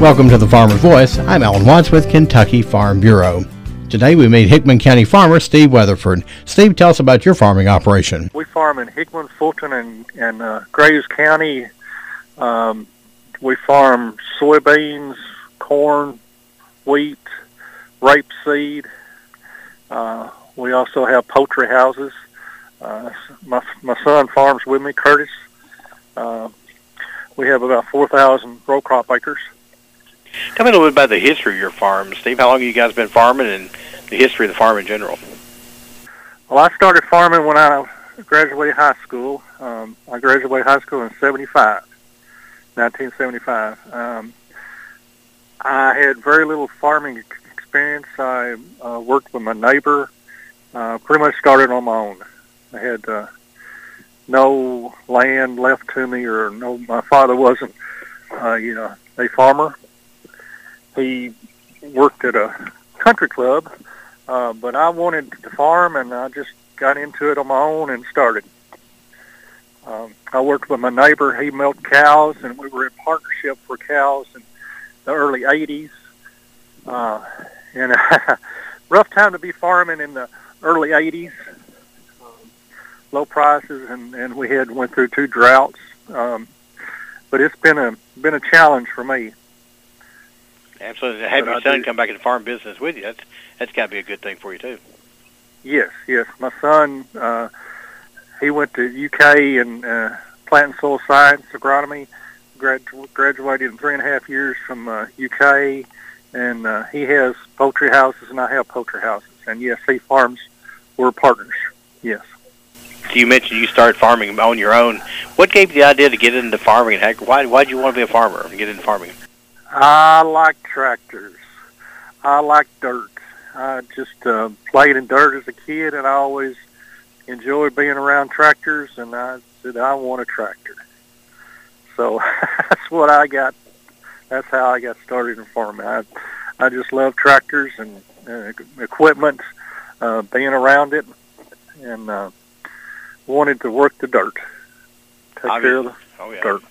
Welcome to the Farmer's Voice. I'm Alan Watts with Kentucky Farm Bureau. Today we meet Hickman County farmer Steve Weatherford. Steve, tell us about your farming operation. We farm in Hickman, Fulton, and, and uh, Graves County. Um, we farm soybeans, corn, wheat, rapeseed. Uh, we also have poultry houses. Uh, my, my son farms with me, Curtis. Uh, we have about 4,000 row crop acres. Tell me a little bit about the history of your farm, Steve. How long have you guys been farming and the history of the farm in general? Well, I started farming when I graduated high school. Um, I graduated high school in 75, 1975. Um, I had very little farming experience. I uh, worked with my neighbor. Uh, pretty much started on my own. I had uh, no land left to me, or no. My father wasn't, uh, you know, a farmer. He worked at a country club, uh, but I wanted to farm, and I just got into it on my own and started. Um, I worked with my neighbor. He milked cows, and we were in partnership for cows in the early '80s. Uh, and rough time to be farming in the early '80s. Um, low prices, and and we had went through two droughts. Um, but it's been a been a challenge for me. Absolutely. To have But your I son do- come back into farm business with you, that's that's got to be a good thing for you too. Yes, yes. My son, uh, he went to UK in uh, plant and soil science agronomy. Grad- graduated in three and a half years from uh, UK, and uh, he has poultry houses, and I have poultry houses. And yes, he farms. We're partners. Yes. So you mentioned you started farming on your own. What gave you the idea to get into farming? And why why did you want to be a farmer and get into farming? I like tractors. I like dirt. I just uh, played in dirt as a kid, and I always enjoyed being around tractors. And I said, I want a tractor. So that's what I got. That's how I got started in farming. I, I just love tractors and uh, equipment, uh, being around it, and uh, wanted to work the dirt, take care of the Oh yeah. dirt.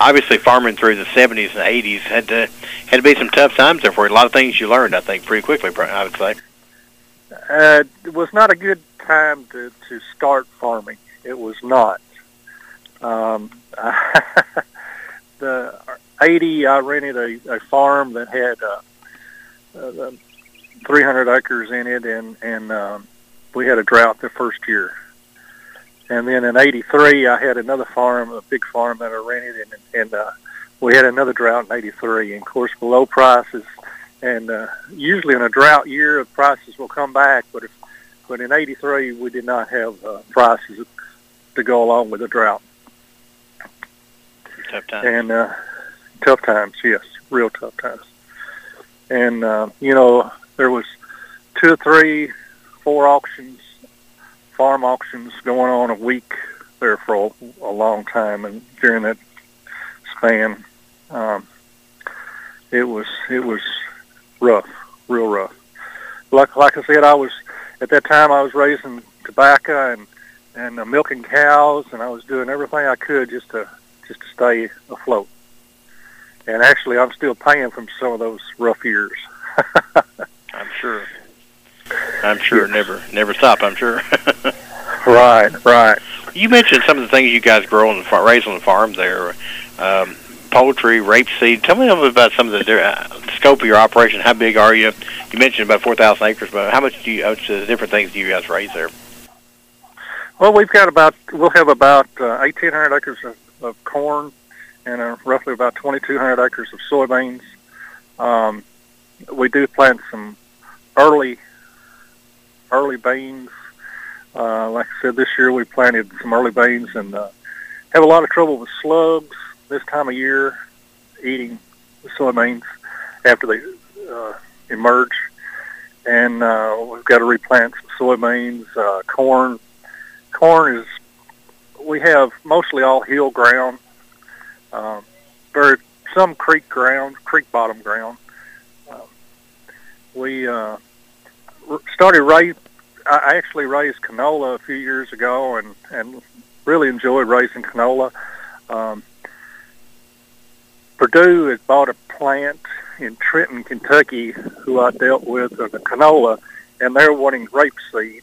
Obviously, farming through the '70s and '80s had to had to be some tough times there for you. A lot of things you learned, I think, pretty quickly. I would say. Uh, it was not a good time to, to start farming. It was not. Um, the 80, I rented a, a farm that had uh, uh, 300 acres in it, and, and um, we had a drought the first year. And then in 83, I had another farm, a big farm that I rented, and, and uh, we had another drought in 83. And of course, the low prices and uh, usually in a drought year, prices will come back. But if, but in '83, we did not have uh, prices to go along with the drought. Tough times. And uh, tough times, yes, real tough times. And uh, you know, there was two or three, four auctions, farm auctions going on a week there for a, a long time, and during that span, um, it was it was rough, real rough. Like like I said, I was at that time I was raising tobacco and and uh, milking cows, and I was doing everything I could just to just to stay afloat. And actually, I'm still paying from some of those rough years. I'm sure. I'm sure. Never never stop. I'm sure. right, right. You mentioned some of the things you guys grow on the farm, raise on the farm there, um, poultry, rapeseed. Tell me a little bit about some of the uh, scope of your operation. How big are you? You mentioned about 4,000 acres, but how much do you, how much, uh, different things do you guys raise there? Well, we've got about we'll have about uh, 1,800 acres of, of corn and uh, roughly about 2,200 acres of soybeans. Um, we do plant some early early beans. Uh, like I said, this year we planted some early beans and uh, have a lot of trouble with slugs this time of year eating the soybeans after they uh, emerge. And uh, we've got to replant some soybeans, uh, corn. Corn is we have mostly all hill ground, um, very some creek ground, creek bottom ground. Um, we uh, started raise. I actually raised canola a few years ago, and and really enjoyed raising canola. Um, Perdue has bought a plant in Trenton, Kentucky, who I dealt with in the canola, and they're wanting rapeseed.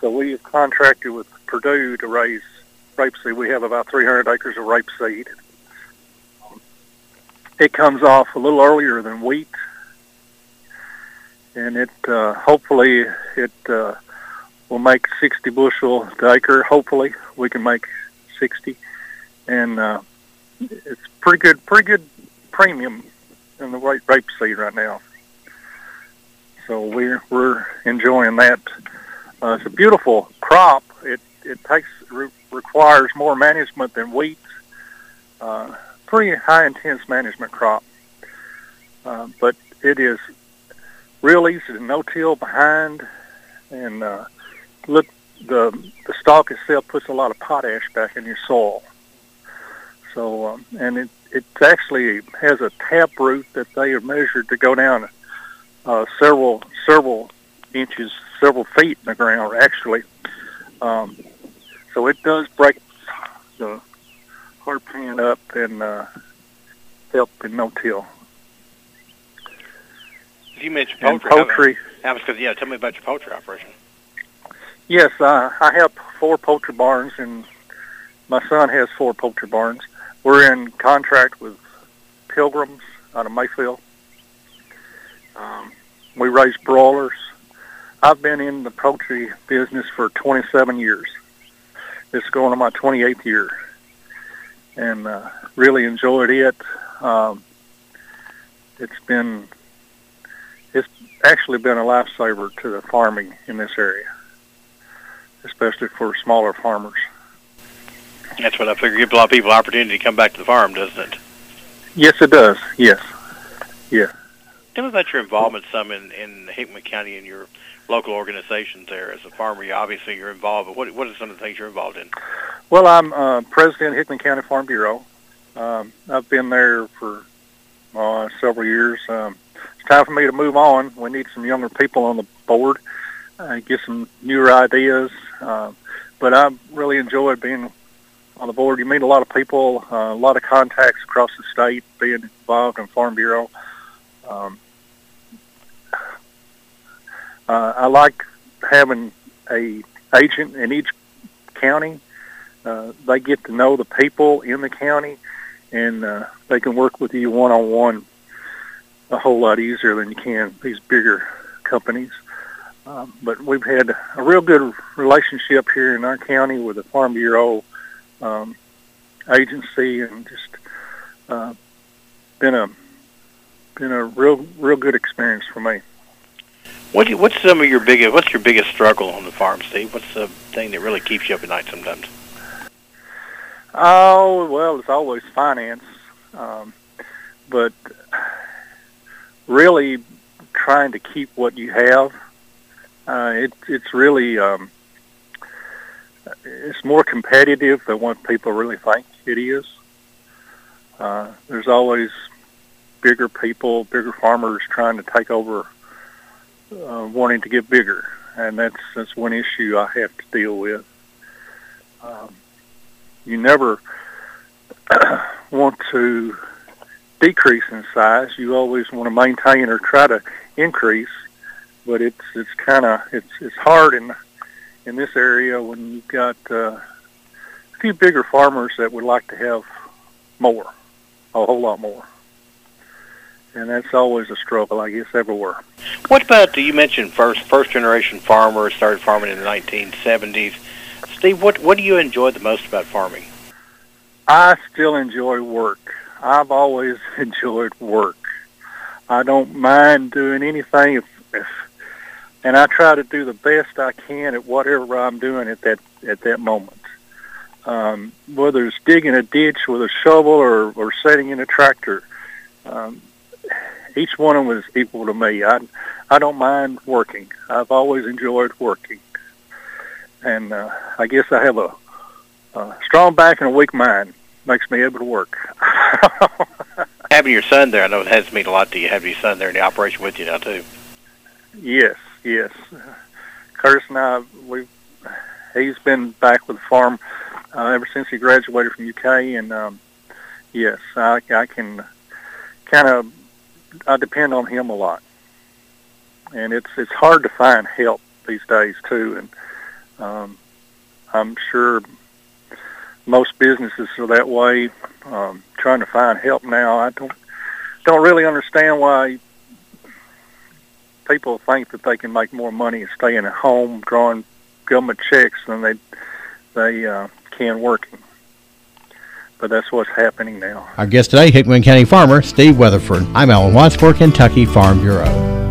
So we have contracted with Perdue to raise rapeseed. We have about 300 acres of rapeseed. It comes off a little earlier than wheat, and it uh, hopefully it uh, will make 60 bushel acre. Hopefully we can make 60, and uh, it's pretty good, pretty good premium in the rape, rape seed right now. So we're we're enjoying that. Uh, it's a beautiful crop. It it takes re- requires more management than wheat. Uh, pretty high intense management crop, uh, but it is real easy to no till behind, and uh, look the the stalk itself puts a lot of potash back in your soil. So um, and it it actually has a tap root that they have measured to go down uh, several several inches, several feet in the ground actually. Um, so it does break the hard pan up and uh, help in no-till. You mentioned poultry. poultry. I was yeah, tell me about your poultry operation. Yes, uh, I have four poultry barns, and my son has four poultry barns. We're in contract with Pilgrims out of Mayfield. Um, we raise broilers. I've been in the poultry business for 27 years. This is going on my 28th year, and uh, really enjoyed it. Um, it's been it's actually been a lifesaver to the farming in this area especially for smaller farmers. That's what I figure. Gives a lot of people opportunity to come back to the farm, doesn't it? Yes, it does. Yes. yeah. Tell me about your involvement some in, in Hickman County and your local organizations there. As a farmer, you obviously you're involved, but what what are some of the things you're involved in? Well, I'm uh, president of Hickman County Farm Bureau. Um, I've been there for uh, several years. Um, it's time for me to move on. We need some younger people on the board, uh, get some newer ideas. Uh, but I really enjoyed being on the board. You meet a lot of people, uh, a lot of contacts across the state, being involved in Farm Bureau. Um, uh, I like having a agent in each county. Uh, they get to know the people in the county, and uh, they can work with you one on one a whole lot easier than you can these bigger companies. Um, but we've had a real good relationship here in our county with the Farm Bureau um, agency, and just uh, been a been a real real good experience for me. What you, what's some of your biggest what's your biggest struggle on the farm, Steve? What's the thing that really keeps you up at night sometimes? Oh well, it's always finance, um, but really trying to keep what you have. Uh, it, it's really um, it's more competitive than what people really think it is. Uh, there's always bigger people, bigger farmers trying to take over, uh, wanting to get bigger, and that's that's one issue I have to deal with. Um, you never want to decrease in size. You always want to maintain or try to increase, but it's it's kind of it's it's hard in in this area when you've got uh, a few bigger farmers that would like to have more, a whole lot more. And that's always a struggle, I guess, everywhere. What about you mentioned first first generation farmers started farming in the 1970s? Steve, what what do you enjoy the most about farming? I still enjoy work. I've always enjoyed work. I don't mind doing anything if, if and I try to do the best I can at whatever I'm doing at that at that moment. Um, whether it's digging a ditch with a shovel or, or setting in a tractor, um, each one of them is equal to me. I I don't mind working. I've always enjoyed working, and uh, I guess I have a, a strong back and a weak mind. Makes me able to work. Having your son there, I know it has to mean a lot to you. Having your son there in the operation with you now too. Yes, yes. Curtis and I, we he's been back with the farm uh, ever since he graduated from UK, and um, yes, I, I can kind of I depend on him a lot, and it's it's hard to find help these days too, and um, I'm sure most businesses are that way, um, trying to find help now. I don't don't really understand why people think that they can make more money staying at home drawing government checks than they they uh, can working. But that's what's happening now. Our guest today, Hickman County farmer Steve Weatherford. I'm Alan Watts for Kentucky Farm Bureau.